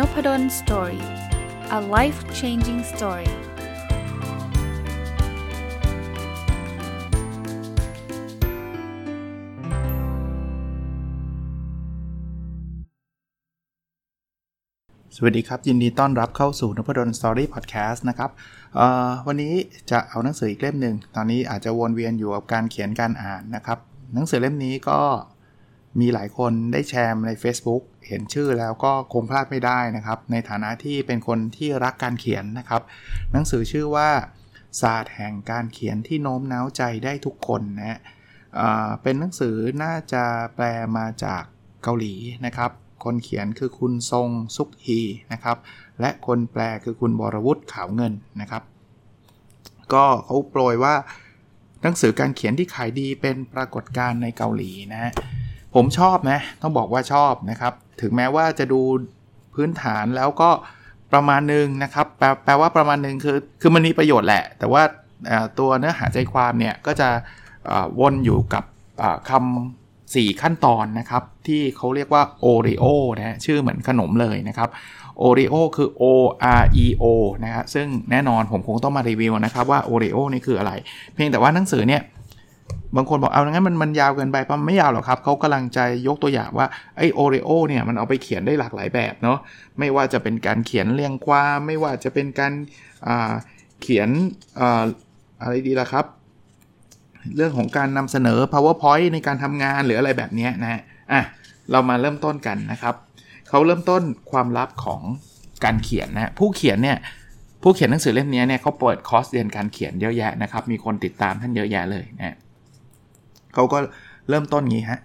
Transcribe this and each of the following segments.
Nopadol Story a life changing story สวัสดีครับ ยินดีต้อนรับเข้าสู่นพดล Story พอดแคสต์นะครับวันนี้จะเอาหนังสืออีกเล่มหนึ่ง ตอนนี้อาจจะวนเวียนอยู่กับการเขียนการอ่านนะครับ หนังสือเล่มนี้ก็ มีหลายคนได้แชร์ใน Facebook เห็นชื่อแล้วก็คงพลาดไม่ได้นะครับ ในฐานะที่เป็นคนที่รักการเขียนนะครับ หนังสือชื่อว่าศาสตร์แห่งการเขียนที่โน้มน้าวใจได้ทุกคนนะเป็นหนังสือน่าจะแปลมาจากเกาหลีนะครับ คนเขียนคือคุณทรงซุกฮีนะครับ และคนแปลคือคุณบรวุฒิขาวเงินนะครับ ก็เขาโปรยว่าหนังสือการเขียนที่ขายดีเป็นปรากฏการณ์ในเกาหลีนะ ผมชอบนะ ต้องบอกว่าชอบนะครับ ถึงแม้ว่าจะดูพื้นฐานแล้วก็ประมาณหนึ่งนะครับแปลแปลว่าประมาณหนึ่งคือ คือมันมีประโยชน์แหละ แต่ว่าตัวเนื้อหาใจความเนี่ย ก็จะวนอยู่กับคำสี่ขั้นตอนนะครับ ที่เขาเรียกว่าโอริโอนะชื่อเหมือนขนมเลยนะครับโอริโอคือ O R E O นะฮะซึ่งแน่นอนผมคงต้องมารีวิวนะครับว่าโอริโอนี่คืออะไร เพียงแต่ว่าหนังสือเนี่ย บางคนบอกเอางั้นมันมันยาวเกินไปปะไม่ยาวหรอกครับเขากำลังใจยกตัวอย่างว่าไอโอเรโอเนี่ยมันเอาไปเขียนได้หลากหลายแบบเนาะไม่ว่าจะเป็นการเขียนเรียงความไม่ว่าจะเป็นการเขียนอะไรดีล่ะครับ เรื่องของการนำเสนอ powerpoint ในการทำงานหรืออะไรแบบนี้นะอะเรามาเริ่มต้นกันนะครับเขาเริ่มต้นความลับของการเขียนนะผู้เขียนเนี่ยผู้เขียนหนังสือเล่มนี้เนี่ยเขาเปิดคอร์สเรียนการเขียนเยอะแยะนะครับ มีคนติดตามท่านเยอะแยะเลยนะ เขาก็เริ่มต้นงี้ฮะ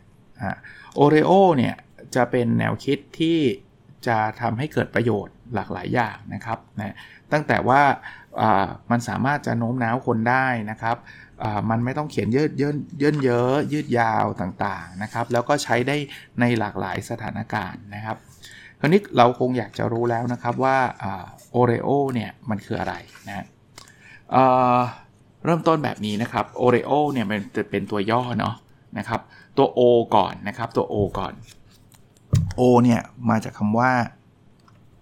โอเรโอเนี่ยจะเป็นแนวคิดที่จะทำให้เกิดประโยชน์หลากหลายอย่างนะครับนะตั้งแต่ว่ามันสามารถจะโน้มน้าวคนได้นะครับมันไม่ต้องเขียนเยอะเยอะเยอะเยอะยืดยาวต่างๆนะครับแล้วก็ใช้ได้ในหลากหลายสถานการณ์นะครับคราวนี้เราคงอยากจะรู้แล้วนะครับว่าโอเรโอเนี่ยมันคืออะไรนะ เริ่มต้นแบบนี้นะครับ Oreo เนี่ยมันจะเป็นตัวย่อเนาะนะครับ ตัว O ก่อนนะครับ ตัว O ก่อน O เนี่ยมาจากคำว่า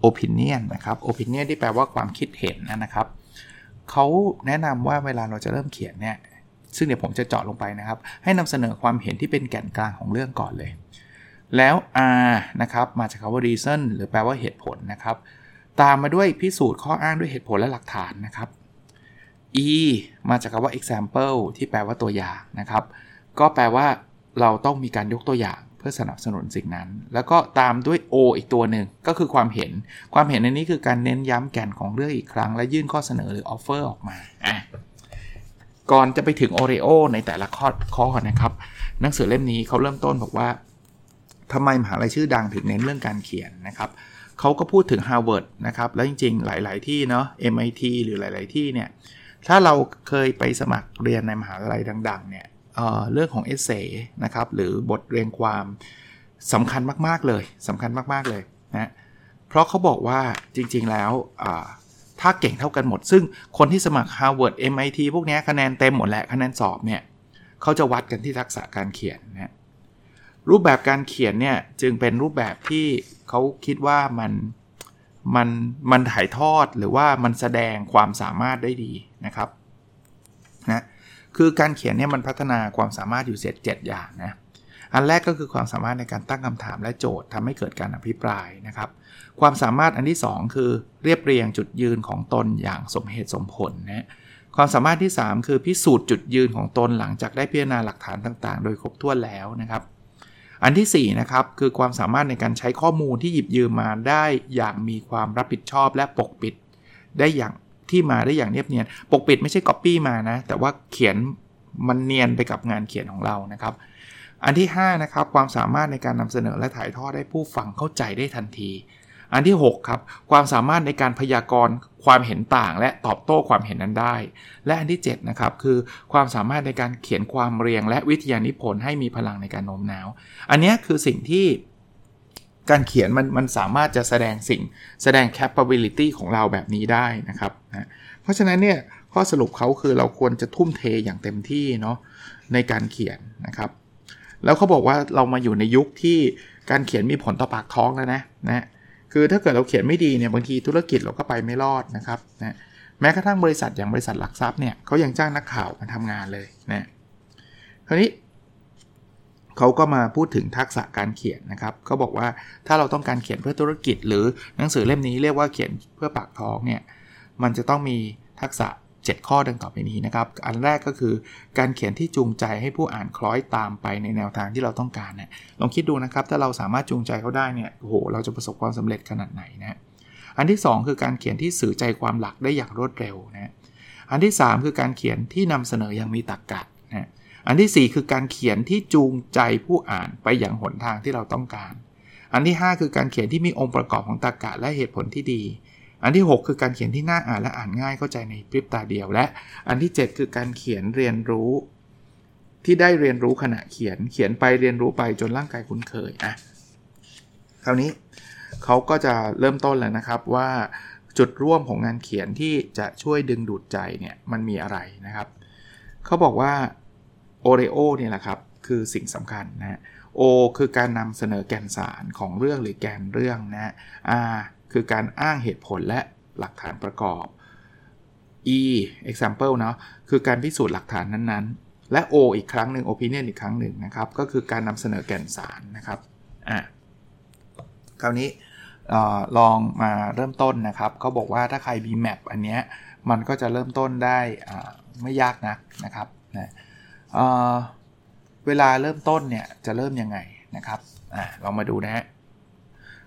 opinion นะครับ opinion ที่แปลว่าความคิดเห็นนะครับ เขาแนะนำว่าเวลาเราจะเริ่มเขียนเนี่ย ซึ่งเดี๋ยวผมจะเจาะลงไปนะครับ ให้นำเสนอความเห็นที่เป็นแก่นกลางของเรื่องก่อนเลย แล้ว R นะครับ มาจากคำว่า reason หรือแปลว่าเหตุผลนะครับ ตามมาด้วยพิสูจน์ข้ออ้างด้วยเหตุผลและหลักฐานนะครับ e มาจากคำว่า example ที่แปลว่าตัวอย่างนะครับ ก็แปลว่าเราต้องมีการยกตัวอย่างเพื่อสนับสนุนสิ่งนั้น แล้วก็ตามด้วย o อีกตัวหนึ่งก็คือความเห็น ความเห็นในนี้คือการเน้นย้ำแก่นของเรื่องอีกครั้ง และยื่นข้อเสนอหรือ offer ออกมาอะก่อนจะไปถึง Oreo ในแต่ละข้อข้อนะครับ หนังสือเล่มนี้เขาเริ่มต้นบอกว่าทำไมมหาลัยชื่อดังถึงเน้นเรื่องการเขียนนะครับเขาก็พูดถึง Harvard นะครับ แล้วจริงๆ หลาย ๆ ที่เนาะ MIT หรือหลาย ๆ ที่เนี่ย ถ้าเราเคยไปสมัครเรียนในมหาลัยดัง ๆ เนี่ยเเรื่องของเอเซนะครับ หรือบทเรียงความสำคัญมาก ๆ เลยสำคัญมาก ๆ เลยนะเพราะเขาบอกว่าจริง ๆ แล้วถ้าเก่งเท่ากันหมด ซึ่งคนที่สมัคร Harvard MIT พวกนี้คะแนนเต็มหมดแหละคะแนนสอบเนี่ยเขาจะวัดกันที่ทักษะการเขียนนะรูปแบบการเขียนเนี่ยจึงเป็นรูปแบบที่เขาคิดว่ามัน มันมันถ่ายทอดหรือว่ามันแสดงความสามารถได้ดีนะครับนะคือการเขียนเนี่ยมันพัฒนาความสามารถอยู่เสร็จ7อย่างนะอันแรกก็คือความสามารถในการตั้งคำถามและโจทย์ทำให้เกิดการอภิปรายนะครับ ความสามารถอันที่ 2 คือเรียบเรียงจุดยืนของตนอย่างสมเหตุสมผลนะความสามารถที่ 3 คือพิสูจน์จุดยืนของตนหลังจากได้พิจารณาหลักฐานต่างๆ โดยครบถ้วนแล้วนะครับ อันที่4นะครับคือความสามารถในการใช้ข้อมูลที่หยิบยืมมาได้อย่างมีความรับผิดชอบและปกปิด ได้อย่างที่มาได้อย่างเนียบเนียน ปกปิดไม่ใช่ก๊อปปี้มานะ แต่ว่าเขียนมันเนียนไปกับงานเขียนของเรานะครับ อันที่5นะครับความสามารถในการนำเสนอและถ่ายทอดให้ผู้ฟังเข้าใจได้ทันที อันที่ 6 ครับ ความสามารถในการพยากรณ์ความเห็นต่าง และตอบโต้ความเห็นนั้นได้ และอันที่ 7 นะครับ คือความสามารถในการเขียนความเรียง และวิทยานิพนธ์ให้มีพลังในการโน้มน้าว อันนี้คือสิ่งที่การเขียนมันมันสามารถจะแสดงสิ่งแสดง capability ของเราแบบนี้ได้นะครับนะเพราะฉะนั้นเนี่ยข้อสรุปเขาคือเราควรจะทุ่มเทอย่างเต็มที่เนาะในการเขียนนะครับ แล้วเขาบอกว่าเรามาอยู่ในยุคที่การเขียนมีผลต่อปากท้องแล้วนะนะ คือถ้าเกิดเราเขียนไม่ดีเนี่ยบางทีธุรกิจเราก็ไปไม่รอดนะครับนะแม้กระทั่งบริษัทอย่างบริษัทหลักทรัพย์เนี่ยเขายังจ้างนักข่าวมาทำงานเลยนะคราวนี้เขาก็มาพูดถึงทักษะการเขียนนะครับเขาบอกว่าถ้าเราต้องการเขียนเพื่อธุรกิจ หรือหนังสือเล่มนี้เรียกว่าเขียนเพื่อปากท้องเนี่ยมันจะต้องมีทักษะ 7 ข้อดังต่อไปนี้นะครับ อันแรกก็คือการเขียนที่จูงใจให้ผู้อ่านคล้อยตามไปในแนวทางที่เราต้องการเนี่ยลองคิดดูนะครับ ถ้าเราสามารถจูงใจเขาได้เนี่ยโอ้โหเราจะประสบความสำเร็จขนาดไหนนะอันที่ 2 คือการเขียนที่สื่อใจความหลักได้อย่างรวดเร็วนะอันที่ 3 คือการเขียนที่นำเสนออย่างมีตรรกะนะอันที่ 4 คือการเขียนที่จูงใจผู้อ่านไปอย่างหนทางที่เราต้องการ อันที่ 5 คือการเขียนที่มีองค์ประกอบของตรรกะและเหตุผลที่ดี อันที่ 6 คือการเขียนที่น่าอ่านและอ่านง่ายเข้าใจในพริบตาเดียว และอันที่ 7 คือการเขียนเรียนรู้ ที่ได้เรียนรู้ขณะเขียนเขียนไปเรียนรู้ไปจนร่างกายคุ้นเคยอะคราวนี้เขาก็จะเริ่มต้นแล้วนะครับว่าจุดร่วมของงานเขียนที่จะช่วยดึงดูดใจเนี่ยมันมีอะไรนะครับ เขาบอกว่าโอเรโอเนี่ยแหละครับ คือสิ่งสำคัญนะโอคือการนำเสนอแกนสารของเรื่องหรือแกนเรื่องนะอา คือการอ้างเหตุผลและหลักฐานประกอบ E example เนาะคือการพิสูจน์หลักฐานนั้นๆ และ O อีกครั้งหนึ่ง opinion อีกครั้งหนึ่งนะครับ ก็คือการนำเสนอแก่นสารนะครับอะคราวนี้อลองมาเริ่มต้นนะครับเขาบอกว่าถ้าใครมีแมปอันเนี้ยมันก็จะเริ่มต้นได้ไม่ยากนักนะครับนะเวลาเริ่มต้นเนี่ยจะเริ่มยังไงนะครับอะลองมาดูนะฮะ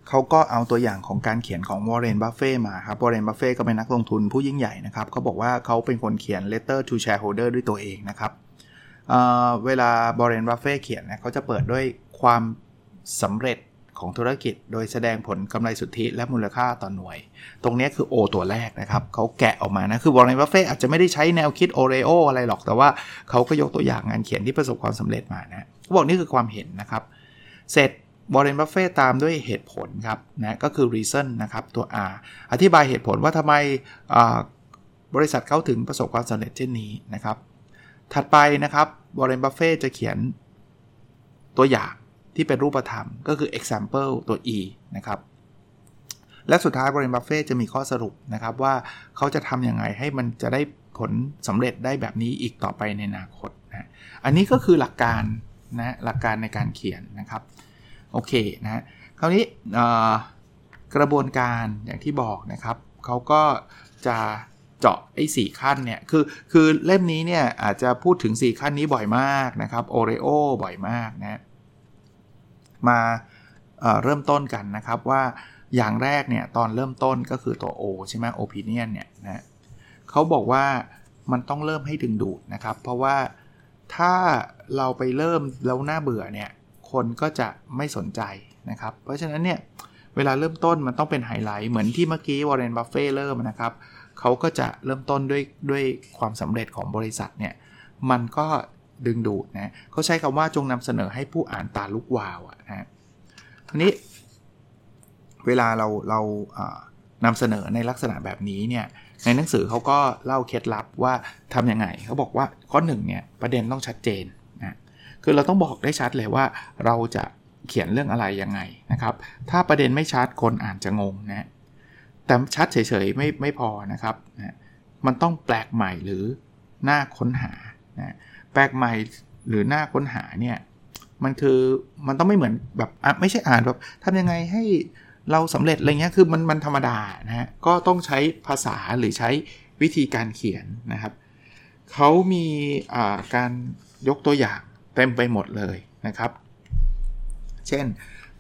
เขาก็เอาตัวอย่างของการเขียนของวอร์เรนบัฟเฟตต์มาครับวอร์เรนบัฟเฟตต์ก็เป็นนักลงทุนผู้ยิ่งใหญ่นะครับเขาบอกว่าเขาเป็นคนเขียน letter to shareholder ด้วยตัวเองนะครับเวลาวอร์เรนบัฟเฟตต์เขียนนะเขาจะเปิดด้วยความสำเร็จของธุรกิจ โดยแสดงผลกำไรสุทธิและมูลค่าต่อหน่วย ตรงนี้คือ O ตัวแรกนะครับเขาแกะออกมานะ คือวอร์เรนบัฟเฟตต์อาจจะไม่ได้ใช้แนวคิด OREO อะไรหรอกแต่ว่าเขาก็ยกตัวอย่างงานเขียนที่ประสบความสำเร็จมานะเขาบอกนี่คือความเห็นนะครับ เสร็จ วอร์เรนบัฟเฟตต์ตามด้วยเหตุผลครับนะก็คือ reason นะครับตัว R อธิบายเหตุผลว่าทำไมบริษัทเขาถึงประสบความสำเร็จเช่นนี้นะครับ ถัดไปนะครับวอร์เรนบัฟเฟตต์จะเขียนตัวอย่างที่เป็นรูปธรรม ก็คือ example ตัว E นะครับและสุดท้ายบรเรนบัฟเฟ่จะมีข้อสรุปนะครับว่าเขาจะทำยังไงให้มันจะได้ผลสำเร็จได้แบบนี้อีกต่อไปในอนาคตนะอันนี้ก็คือหลักการนะหลักการในการเขียนนะครับ โอเคนะคราวนี้กระบวนการอย่างที่บอกนะครับเขาก็จะเจาะไอ้สขั้นเนี่ยคือคือเล่มนี้เนี่ยอาจจะพูดถึง 4 ขั้นนี้บ่อยมากนะครับโอเรโอบ่อยมากนะมาเริ่มต้นกันนะครับว่าอย่างแรกเนี่ยตอนเริ่มต้นก็คือตัว O ใช่ไหม opinion เนี่ยนะเขาบอกว่ามันต้องเริ่มให้ดึงดูดนะครับ เพราะว่าถ้าเราไปเริ่มแล้วน่าเบื่อเนี่ย คนก็จะไม่สนใจนะครับ เพราะฉะนั้นเนี่ยเวลาเริ่มต้นมันต้องเป็นไฮไลท์เหมือนที่เมื่อกี้วอร์เรนบัฟเฟตต์เริ่มนะครับเขาก็จะเริ่มต้นด้วยด้วยความสำเร็จของบริษัทเนี่ยมันก็ดึงดูดนะเขาใช้คำว่าจงนำเสนอให้ผู้อ่านตาลุกวาวอะนะทีนี้ เวลาเราเรานำเสนอในลักษณะแบบนี้เนี่ยในหนังสือเขาก็เล่าเคล็ดลับว่าทํำยังไงเขาบอกว่าข้อหนึ่งเนี่ยประเด็นต้องชัดเจน คือเราต้องบอกได้ชัดเลยว่าเราจะเขียนเรื่องอะไรยังไงนะครับ ถ้าประเด็นไม่ชัดคนอ่านจะงงนะแต่ชัดเฉยๆไม่ไม่พอนะครับนะมันต้องแปลกใหม่หรือหน้าค้นหานะแปลกใหม่หรือหน้าค้นหาเนี่ยมันคือมันต้องไม่เหมือนแบบไม่ใช่อ่านแบบทำยังไงให้เราสำเร็จอะไรเงี้ยคือมันมันธรรมดานะฮะก็ต้องใช้ภาษาหรือใช้วิธีการเขียนนะครับเขามีการยกตัวอย่าง เต็มไปหมดเลยนะครับ เช่น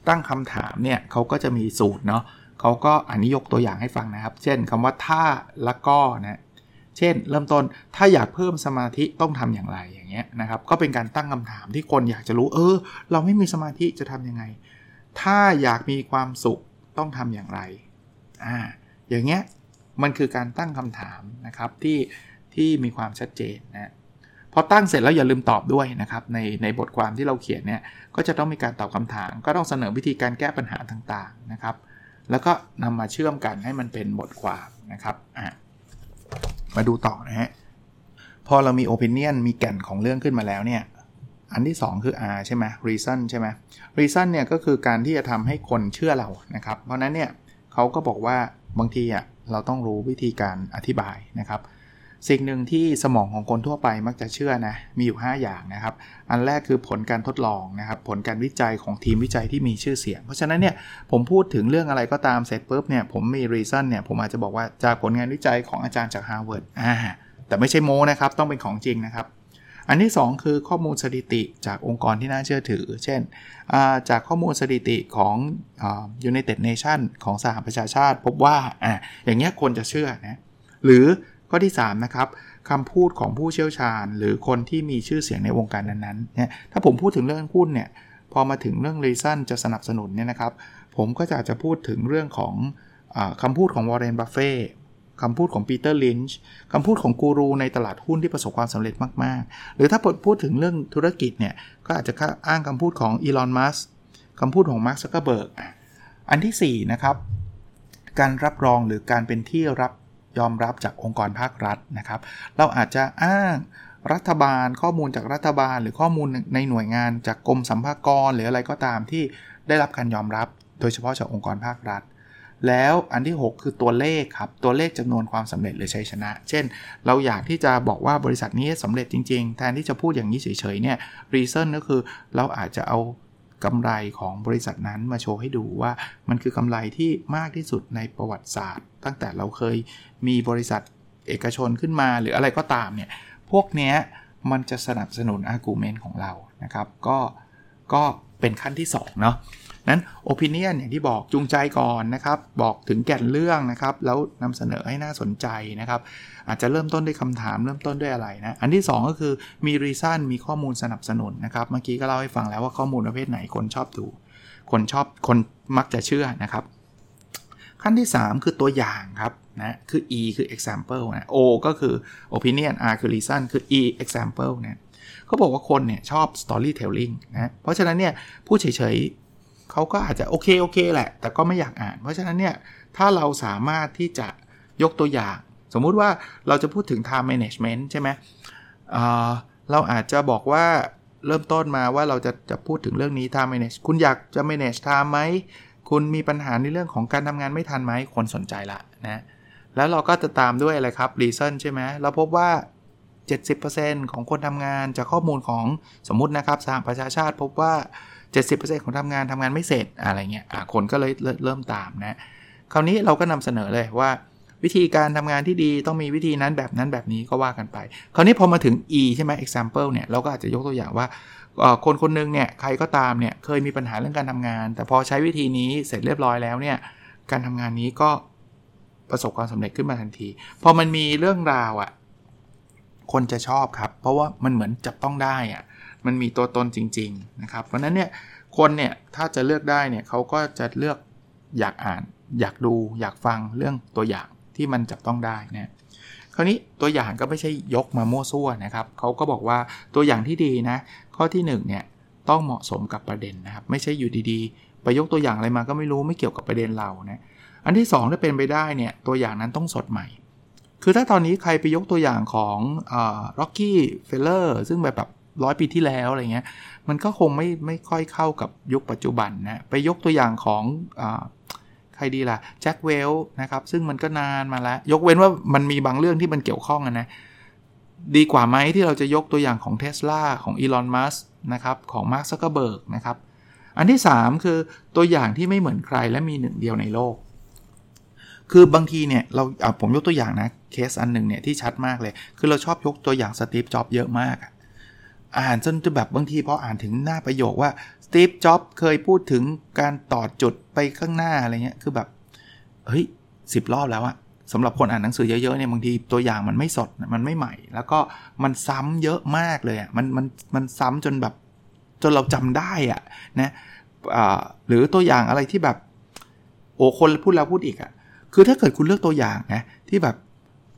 ตั้งคำถามเนี่ยเขาก็จะมีสูตรเนาะเขาก็อันนี้ยกตัวอย่างให้ฟังนะครับ เช่นคำว่าถ้าละก็นะเช่น เริ่มต้นถ้าอยากเพิ่มสมาธิต้องทำอย่างไรอย่างเงี้ยนะครับ ก็เป็นการตั้งคำถามที่คนอยากจะรู้ เออ เราไม่มีสมาธิจะทํำยังไง ถ้าอยากมีความสุขต้องทำอย่างไรอ่าอย่างเงี้ยมันคือการตั้งคำถามนะครับที่ที่มีความชัดเจนนะ พอตั้งเสร็จแล้วอย่าลืมตอบด้วยนะครับในในบทความที่เราเขียนเนี่ยก็จะต้องมีการตอบคำถาม ก็ต้องเสนอวิธีการแก้ปัญหาต่างๆนะครับ แล้วก็นำมาเชื่อมกันให้มันเป็นบทความนะครับมาดูต่อนะฮะพอเรามี opinion มีแก่นของเรื่องขึ้นมาแล้วเนี่ยอันที่ 2 คือ R ใช่ไหม reason ใช่ไหม reason เนี่ยก็คือการที่จะทำให้คนเชื่อเรานะครับ เพราะนั้นเนี่ยเขาก็บอกว่าบางทีอะเราต้องรู้วิธีการอธิบายนะครับ สิ่งหนึ่งที่สมองของคนทั่วไปมักจะเชื่อนะ มีอยู่ 5 อย่างนะครับ อันแรกคือผลการทดลองนะครับ ผลการวิจัยของทีมวิจัยที่มีชื่อเสียง เพราะฉะนั้นเนี่ยผมพูดถึงเรื่องอะไรก็ตามเสร็จปุ๊บเนี่ยผมมีรีซ o นเนี่ยผมอาจจะบอกว่าจากผลงานวิจัยของอาจารย์จากฮาร์วาร์ดอ่าแต่ไม่ใช่โม้นะครับ ต้องเป็นของจริงนะครับ อันที่ 2 คือข้อมูลสถิติจากองค์กรที่น่าเชื่อถือ เช่น จากข้อมูลสถิติของ United Nation ของสหประชาชาติ พบว่าอ่าอย่างเงี้ยคนจะเชื่อนะหรือ ข้อที่3นะครับคำพูดของผู้เชี่ยวชาญ หรือคนที่มีชื่อเสียงในวงการนั้นๆเนี่ยถ้าผมพูดถึงเรื่องหุ้นเนี่ยพอมาถึงเรื่อง reason จะสนับสนุนเนี่ยนะครับ ผมก็จะจะพูดถึงเรื่องของอคำพูดของวอร์เรนบัฟเฟตต์คำพูดของปีเตอร์ลินช์คำพูดของกูรูในตลาดหุ้นที่ประสบความสำเร็จมาก ๆ หรือถ้าพูดถึงเรื่องธุรกิจเนี่ย ก็อาจจะอ้างคำพูดของอีลอน มัสก์คำพูดของมาร์คซักเกอร์เบิร์กอันที่4นะครับ การรับรองหรือการเป็นที่รับ ยอมรับจากองค์กรภาครัฐนะครับ เราอาจจะอ้างรัฐบาล ข้อมูลจากรัฐบาล หรือข้อมูลในหน่วยงานจากกรมสัมภากรหรืออะไรก็ตามที่ได้รับการยอมรับ โดยเฉพาะจากองค์กรภาครัฐ แล้วอันที่ 6 คือตัวเลขครับ ตัวเลขจำนวนความสำเร็จหรือชัยชนะ เช่น เราอยากที่จะบอกว่าบริษัทนี้สำเร็จจริง ๆ แทนที่จะพูดอย่างนี้เฉยๆเนี่ย reason ก็คือเราอาจจะเอา กำไรของบริษัทนั้นมาโชว์ให้ดูว่ามันคือกำไรที่มากที่สุดในประวัติศาสตร์ ตั้งแต่เราเคยมีบริษัทเอกชนขึ้นมาหรืออะไรก็ตามเนี่ย พวกนี้มันจะสนับสนุน argument ของเรานะครับ ก็ก็เป็นขั้นที่2เนาะ นั้น opinion อย่างที่บอกจูงใจก่อนนะครับ บอกถึงแก่นเรื่องนะครับ แล้วนำเสนอให้น่าสนใจนะครับ อาจจะเริ่มต้นด้วยคำถามเริ่มต้นด้วยอะไรนะ อันที่ 2 ก็คือมี reason มีข้อมูลสนับสนุนนะครับ เมื่อกี้ก็เล่าให้ฟังแล้วว่าข้อมูลประเภทไหนคนชอบดู คนชอบคนมักจะเชื่อนะครับ ขั้นที่ 3 คือตัวอย่างครับนะคือ e คือ example นะ o ก็คือ opinion r คือ reason คือ e example นะเขาบอกว่าคนเนี่ยชอบ storytelling นะ เพราะฉะนั้นเนี่ยพูดเฉย เขาก็อาจจะโอเคโอเคแหละ แต่ก็ไม่อยากอ่าน เพราะฉะนั้นเนี่ยถ้าเราสามารถที่จะยกตัวอย่าง สมมุติว่าเราจะพูดถึง time management ใช่ไหมเราอาจจะบอกว่าเริ่มต้นมาว่าเราจะจะพูดถึงเรื่องนี้ time manage คุณอยากจะ manage time ไหม คุณมีปัญหาในเรื่องของการทำงานไม่ทันไหม คนสนใจละนะ แล้วเราก็จะตามด้วยอะไรครับ reason ใช่ไหมเราพบว่า 70%ของคนทำงานจากข้อมูลของสมมุตินะครับสหประชาชาติพบว่า 70%ของทำงานทำงานไม่เสร็จอะไรเงี้ยคนก็เลยเริ่มตามนะคราวนี้เราก็นำเสนอเลยว่า วิธีการทำงานที่ดีต้องมีวิธีนั้นแบบนั้นแบบนี้ก็ว่ากันไป คราวนี้พอมาถึง e ใช่ไหม example เนี่ยเราก็อาจจะยกตัวอย่างว่าคนคนนึงเนี่ยใครก็ตามเนี่ยเคยมีปัญหาเรื่องการทำงาน แต่พอใช้วิธีนี้เสร็จเรียบร้อยแล้วเนี่ยการทำงานนี้ก็ประสบความสำเร็จขึ้นมาทันที พอมันมีเรื่องราวอะ่ะคนจะชอบครับ เพราะว่ามันเหมือนจับต้องได้อะ่ะ มันมีตัวตนจริง ๆ นะครับ เพราะนั้นเนี่ยคนเนี่ยถ้าจะเลือกได้เนี่ยเขาก็จะเลือกอยากอ่าน อยากดูอยากฟังเรื่องตัวอย่างที่มันจับต้องได้นะคราวนี้ตัวอย่างก็ไม่ใช่ยกมามั่วซั่วนะครับเขาก็บอกว่าตัวอย่างที่ดีนะ ข้อที่1เนี่ยต้องเหมาะสมกับประเด็นนะครับ ไม่ใช่อยู่ดีๆ ไปยกตัวอย่างอะไรมาก็ไม่รู้ไม่เกี่ยวกับประเด็นเรานะอันที่ 2 ถ้าเป็นไปได้เนี่ยตัวอย่างนั้นต้องสดใหม่ คือถ้าตอนนี้ใครไปยกตัวอย่างของร็อกกี้เฟลเลอร์ซึ่งแบบแบบ ร้อยปีที่แล้วอะไรเงี้ยมันก็คงไม่ไม่ค่อยเข้ากับยุคปัจจุบันนะไปยกตัวอย่างของอใครดีล่ะแจ็คเวลช์นะครับซึ่งมันก็นานมาแล้ว ยกเว้นว่ามันมีบางเรื่องที่มันเกี่ยวข้องนะดีกว่าไหมที่เราจะยกตัวอย่างของเท s l a ของอีลอนมัสก์นะครับของมาร์คซักเกอร์เบิร์กนะครับอันที่ 3 คือตัวอย่างที่ไม่เหมือนใครและมีหนึ่งเดียวในโลก คือบางทีเนี่ยเราผมยกตัวอย่างนะเคสอันหนึ่งเนี่ยที่ชัดมากเลย คือเราชอบยกตัวอย่างสตีฟจ็อบเยอะมากอ่่านจนจะแบบบางทีพออ่านถึงหน้าประโยคว่าสตีฟจ็อบเคยพูดถึงการต่อจุดไปข้างหน้าอะไรเงี้ยคือแบบเฮ้ยสิบรอบแล้วอะสำหรับคนอ่านหนังสือเยอะๆเนี่ยบางทีตัวอย่างมันไม่สดมันไม่ใหม่ แล้วก็มันซ้ำเยอะมากเลยอะมันมันมันซ้ำจนแบบจนเราจำได้อะนะหรือตัวอย่างอะไรที่แบบ โอ้คนพูดแล้วพูดอีกอะคือถ้าเกิดคุณเลือกตัวอย่างนะที่แบบ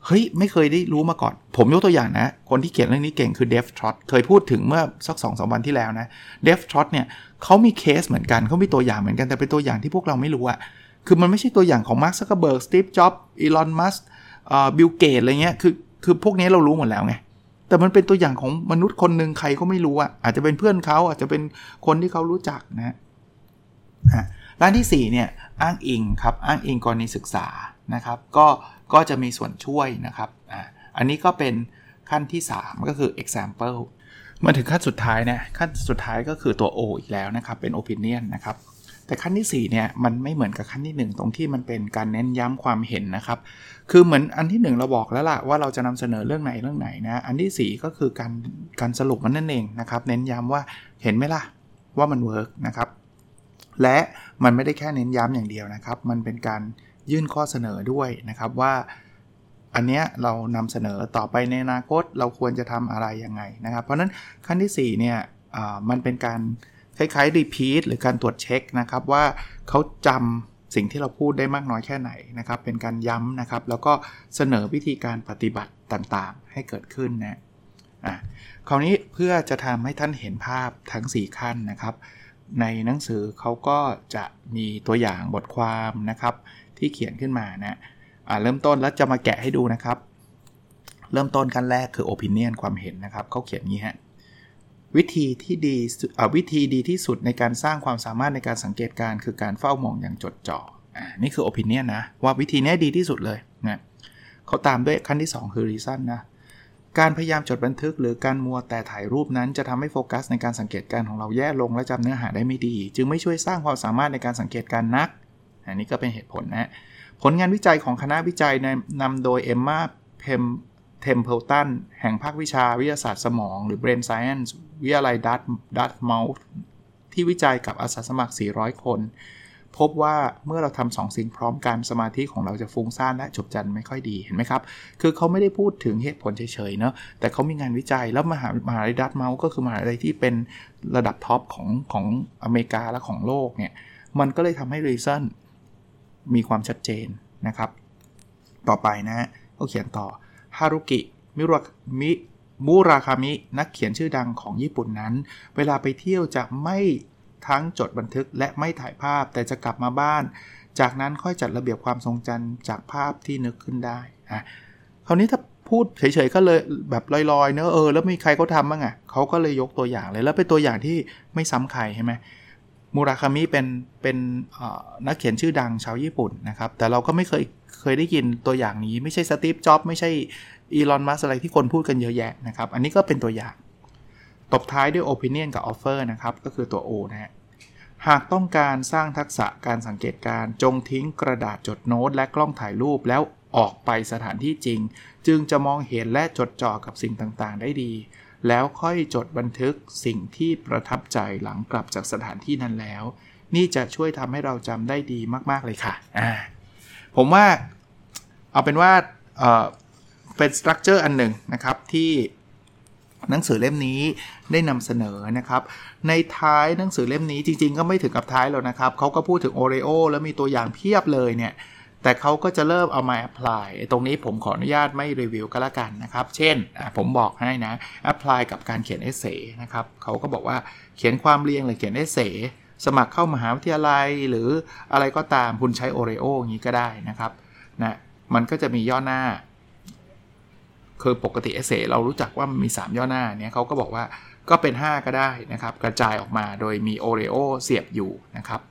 เฮ้ย ไม่เคยได้รู้มาก่อน ผมยกตัวอย่างนะ คนที่เขียนเรื่องนี้เก่งคือเดฟทรอตเคยพูดถึงเมื่อสักสองสวันที่แล้วนะเดฟทรอตเนี่ยเขามีเคสเหมือนกันเขามีตัวอย่างเหมือนกันแต่เป็นตัวอย่างที่พวกเราไม่รู้อะคือมันไม่ใช่ตัวอย่างของมาร์คซักเกอร์เบิร์กสตีฟจ็อบส์อีลอนมัสก์บิลเกตส์อะไรเงี้ยคือคือพวกนี้เรารู้หมดแล้วไงแต่มันเป็นตัวอย่างของมนุษย์คนหนึ่งใครก็ไม่รู้อะอาจจะเป็นเพื่อนเขาอาจจะเป็นคนที่เขารู้จักนะร้านที่4เนี่ยอ้างอิงครับอ้างอิงกรณีศึกษานะครับ ก็ ก็จะมีส่วนช่วยนะครับอ่าอันนี้ก็เป็นขั้นที่ 3 ก็คือ example มาถึงขั้นสุดท้ายเนี่ยขั้นสุดท้ายก็คือตัว O อีกแล้วนะครับ เป็น opinion นะครับ แต่ขั้นที่4เนี่ยมันไม่เหมือนกับขั้นที่ 1 ตรงที่มันเป็นการเน้นย้ำความเห็นนะครับ คือเหมือนอันที่ 1 เราบอกแล้วล่ะว่าเราจะนำเสนอเรื่องไหนเรื่องไหนนะ อันที่ 4 ก็คือการการสรุปมันนั่นเองนะครับ เน้นย้ำว่าเห็นไหมล่ะว่ามัน work นะครับ และมันไม่ได้แค่เน้นย้ำอย่างเดียวนะครับ มันเป็นการ ยื่นข้อเสนอด้วยนะครับว่า อันเนี้ยเรานำเสนอต่อไปในอนาคตเราควรจะทำอะไรยังไงนะครับ เพราะนั้นขั้นที่4เนี่ยมันเป็นการคล้ายๆ repeat หรือการตรวจเช็คนะครับว่าเขาจำสิ่งที่เราพูดได้มากน้อยแค่ไหนนะครับ เป็นการย้ำนะครับ แล้วก็เสนอวิธีการปฏิบัติต่างๆ ให้เกิดขึ้นนะอะคราวนี้เพื่อจะทำให้ท่านเห็นภาพทั้ง 4 ขั้นนะครับ ในหนังสือเขาก็จะมีตัวอย่างบทความนะครับ ที่เขียนขึ้นมานะอ่าเริ่มต้นแล้วจะมาแกะให้ดูนะครับ เริ่มต้นขั้นแรกคือ opinion ความเห็นนะครับเขาเขียนงี้ฮะวิธีที่ดีวิธีดีที่สุดในการสร้างความสามารถในการสังเกตการคือการเฝ้ามองอย่างจดจ่ออ่านี่คือ opinion นะ ว่าวิธีนี้ดีที่สุดเลยนะเขาตามด้วยขั้นที่ 2 คือ reason นะการพยายามจดบันทึกหรือการมัวแต่ถ่ายรูปนั้นจะทำให้โฟกัสในการสังเกตการของเราแย่ลงและจำเนื้อหาได้ไม่ดี จึงไม่ช่วยสร้างความสามารถในการสังเกตการนัก อันนี้ก็เป็นเหตุผลนะผลงานวิจัยของคณะวิจัยนำโดยเอมมาเพมเทมเพลตันแห่งภาควิชาวิทยาศาสตร์สมอง หรือ Brain Science วิทยาลัยดัตดัตเมลที่วิจัยกับอาสาสมัคร 400 คน พบว่าเมื่อเราทำสองสิ่งพร้อมกันสมาธิของเราจะฟุ้งซ่านและจดจำไม่ค่อยดีเห็นไหมครับ คือเขาไม่ได้พูดถึงเหตุผลเฉยๆเนาะแต่เขามีงานวิจัยแล้วมหามหาลัยดัตเมลก็คือมหาลัยที่เป็นระดับท็อปของของอเมริกาและของโลกเนี่ยมันก็เลยทำให้ reason มีความชัดเจนนะครับ ต่อไปนะฮะก็เขียนต่อฮารุกิมุราคามิมูราคามินักเขียนชื่อดังของญี่ปุ่นนั้น เวลาไปเที่ยวจะไม่ทั้งจดบันทึกและไม่ถ่ายภาพแต่จะกลับมาบ้าน จากนั้นค่อยจัดระเบียบความทรงจำจากภาพที่นึกขึ้นได้อะคราวนี้ถ้าพูดเฉยๆก็เลยแบบลอยๆเนอะเออแล้วมีใครเขาทำบ้างอะ่ะเขาก็เลยยกตัวอย่างเลยแล้วเป็นตัวอย่างที่ไม่ซ้ำใครใช่ไหม มูราคามิเป็นเป็นนักเขียนชื่อดังชาวญี่ปุ่นนะครับ แต่เราก็ไม่เคยเคยได้ยินตัวอย่างนี้ ไม่ใช่สตีฟจ็อบไม่ใช่อีลอนมัสอะไรที่คนพูดกันเยอะแยะนะครับ อันนี้ก็เป็นตัวอย่าง ตบท้ายด้วย opinion กับ offer นะครับ ก็คือตัว O นะฮะหากต้องการสร้างทักษะการสังเกตการจงทิ้งกระดาษจดโน้ต และกล้องถ่ายรูปแล้วออกไปสถานที่จริง จึงจะมองเห็นและจดจ่อกับสิ่งต่างๆ ได้ดี แล้วค่อยจดบันทึกสิ่งที่ประทับใจหลังกลับจากสถานที่นั้นแล้ว นี่จะช่วยทำให้เราจำได้ดีมาก ๆ เลยค่ะอ่าผมว่าเอาเป็นว่าเเป็น structure อันหนึ่งนะครับที่หนังสือเล่มนี้ได้นำเสนอนะครับ ในท้ายหนังสือเล่มนี้จริง ๆ ก็ไม่ถึงกับท้ายแล้วนะครับเขาก็พูดถึง OREO แล้วมีตัวอย่างเพียบเลยเนี่ย แต่เขาก็จะเริ่มเอามา apply ตรงนี้ผมขออนุญาตไม่รีวิวก็แล้วกันนะครับ เช่นผมบอกให้นะ apply กับการเขียน essayนะครับเขาก็บอกว่าเขียนความเรียงหรือเขียนเอเซ่สมัครเข้ามหาวิทยาลัยหรืออะไรก็ตามคุณใช้โอเรโออย่างนี้ก็ได้นะครับนะมันก็จะมีย่อหน้า คือปกติเอเซเรารู้จักว่ามันมี 3 ย่อหน้าเนี่ยเขาก็บอกว่าก็เป็น 5 ก็ได้นะครับ กระจายออกมาโดยมีโอเรโอเสียบอยู่นะครับ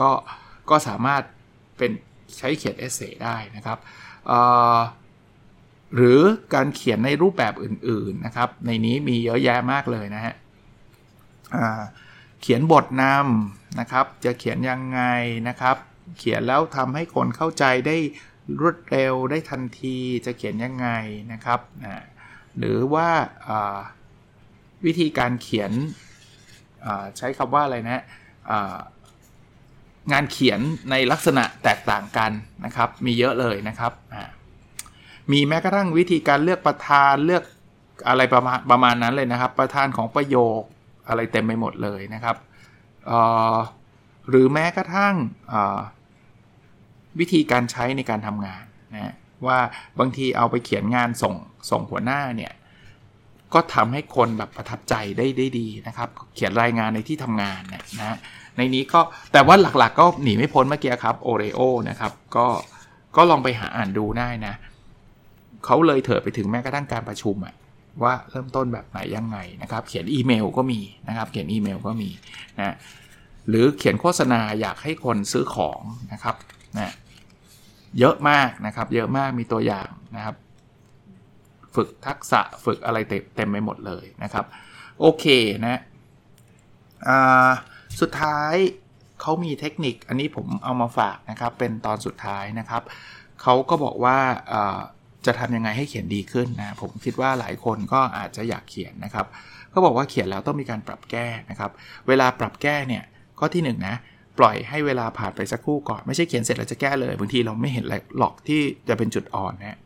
ก็ก็สามารถเป็น ใช้เขียนเอเซได้นะครับหรือการเขียนในรูปแบบอื่น ๆนะครับ ในนี้มีเยอะแยะมากเลยนะฮะเขียนบทนำนะครับ จะเขียนยังไงนะครับ เขียนแล้วทำให้คนเข้าใจได้รวดเร็วได้ทันทีจะเขียนยังไงนะครับนะหรือว่าวิธีการเขียนใช้คำว่าอะไรนะ งานเขียนในลักษณะแตกต่างกันนะครับ มีเยอะเลยนะครับ มีแม้กระทั่งวิธีการเลือกประธานเลือกอะไรประมาณประมาณนั้นเลยนะครับ ประธานของประโยคอะไรเต็มไปหมดเลยนะครับหรือแม้กระทั่งวิธีการใช้ในการทำงานนะว่าบางทีเอาไปเขียนงานส่งส่งหัวหน้าเนี่ยก็ทำให้คนแบบประทับใจได้ได้ดีนะครับ เขียนรายงานในที่ทำงานนะนะ ในนี้ก็แต่ว่าหลักๆ ก็หนีไม่พ้นเมื่อกี้ครับโอเรโอนะครับ ก็ก็ลองไปหาอ่านดูได้นะ เขาเลยเถิดไปถึงแม้กระทั่งการประชุมอะว่าเริ่มต้นแบบไหนยังไงนะครับ เขียนอีเมลก็มีนะครับ เขียนอีเมลก็มีนะหรือเขียนโฆษณาอยากให้คนซื้อของนะครับนะเยอะมากนะครับ เยอะมากมีตัวอย่างนะครับ ฝึกทักษะฝึกอะไรเต็มไปหมดเลยนะครับ โอเคนะอ่า สุดท้ายเขามีเทคนิคอันนี้ผมเอามาฝากนะครับ เป็นตอนสุดท้ายนะครับ เขาก็บอกว่าจะทำยังไงให้เขียนดีขึ้นนะ ผมคิดว่าหลายคนก็อาจจะอยากเขียนนะครับเขาบอกว่าเขียนแล้วต้องมีการปรับแก้นะครับ เวลาปรับแก้เนี่ยข้อที่1นนะปล่อยให้เวลาผ่านไปสักครู่ก่อน ไม่ใช่เขียนเสร็จแล้วจะแก้เลยบางทีเราไม่เห็นหลอกที่จะเป็นจุดอ่อนนะ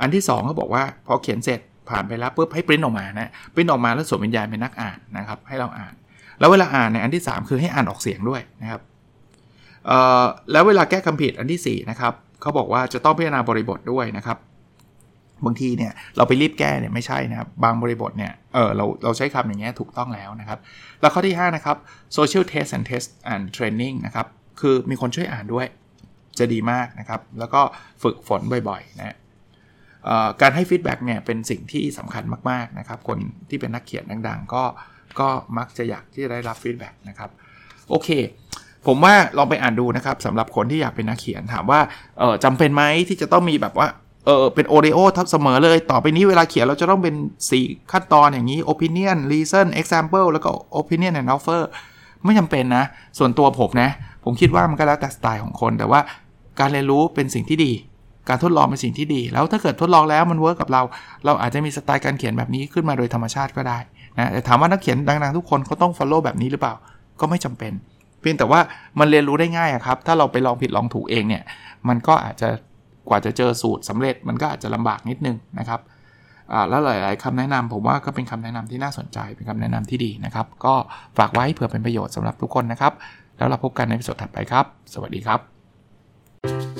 อันที่2เขาบอกว่าพอเขียนเสร็จผ่านไปแล้วปุ๊บให้ปริ้นออกมานะปริ้นออกมาแล้วสวมวิญญาณเป็นนักอ่านนะครับ ให้เราอ่าน แล้วเวลาอ่านในอันที่ 3 คือให้อ่านออกเสียงด้วยนะครับแล้วเวลาแก้คำผิดอันที่4นะครับเขาบอกว่าจะต้องพิจารณาบริบทด้วยนะครับ บางทีเนี่ยเราไปรีบแก้เนี่ยไม่ใช่นะครับ บางบริบทเนี่ยเออเราเราใช้คำอย่างเงี้ยถูกต้องแล้วนะครับ แล้วข้อที่ 5 นะครับ social test and test and training นะครับ คือมีคนช่วยอ่านด้วยจะดีมากนะครับ แล้วก็ฝึกฝนบ่อยๆนะการให้ feedback เนี่ยเป็นสิ่งที่สำคัญมากๆนะครับ คนที่เป็นนักเขียนดัง ๆ ก็ ก็มักจะอยากที่จะได้รับ feedback นะครับโอเค ผมว่าลองไปอ่านดูนะครับสำหรับคนที่อยากเป็นนักเขียนถามว่าเออจำเป็นไหมที่จะต้องมีแบบว่าเออเป็น OREO ทับเสมอเลย ต่อไปนี้เวลาเขียนเราจะต้องเป็น 4 ขั้นตอนอย่างนี้ opinion reason example แล้วก็ opinion and offer ไม่จำเป็นนะ ส่วนตัวผมนะ ผมคิดว่ามันก็แล้วแต่สไตล์ของคน แต่ว่าการเรียนรู้เป็นสิ่งที่ดี การทดลองเป็นสิ่งที่ดี แล้วถ้าเกิดทดลองแล้วมัน work กับเรา เราอาจจะมีสไตล์การเขียนแบบนี้ขึ้นมาโดยธรรมชาติก็ได้ นะแต่ถามว่านักเขียนดังๆทุกคนเขาต้อง follow แบบนี้หรือเปล่า ก็ไม่จำเป็น เพียงแต่ว่ามันเรียนรู้ได้ง่ายครับ ถ้าเราไปลองผิดลองถูกเองเนี่ย มันก็อาจจะกว่าจะเจอสูตรสำเร็จมันก็อาจจะลำบากนิดนึงนะครับแล้วหลาย ๆคำแนะนำผมว่าก็เป็นคำแนะนำที่น่าสนใจเป็นคำแนะนำที่ดีนะครับ ก็ฝากไว้เผื่อเป็นประโยชน์สำหรับทุกคนนะครับ แล้วเราพบกันในวิดีโอถัดไปครับ สวัสดีครับ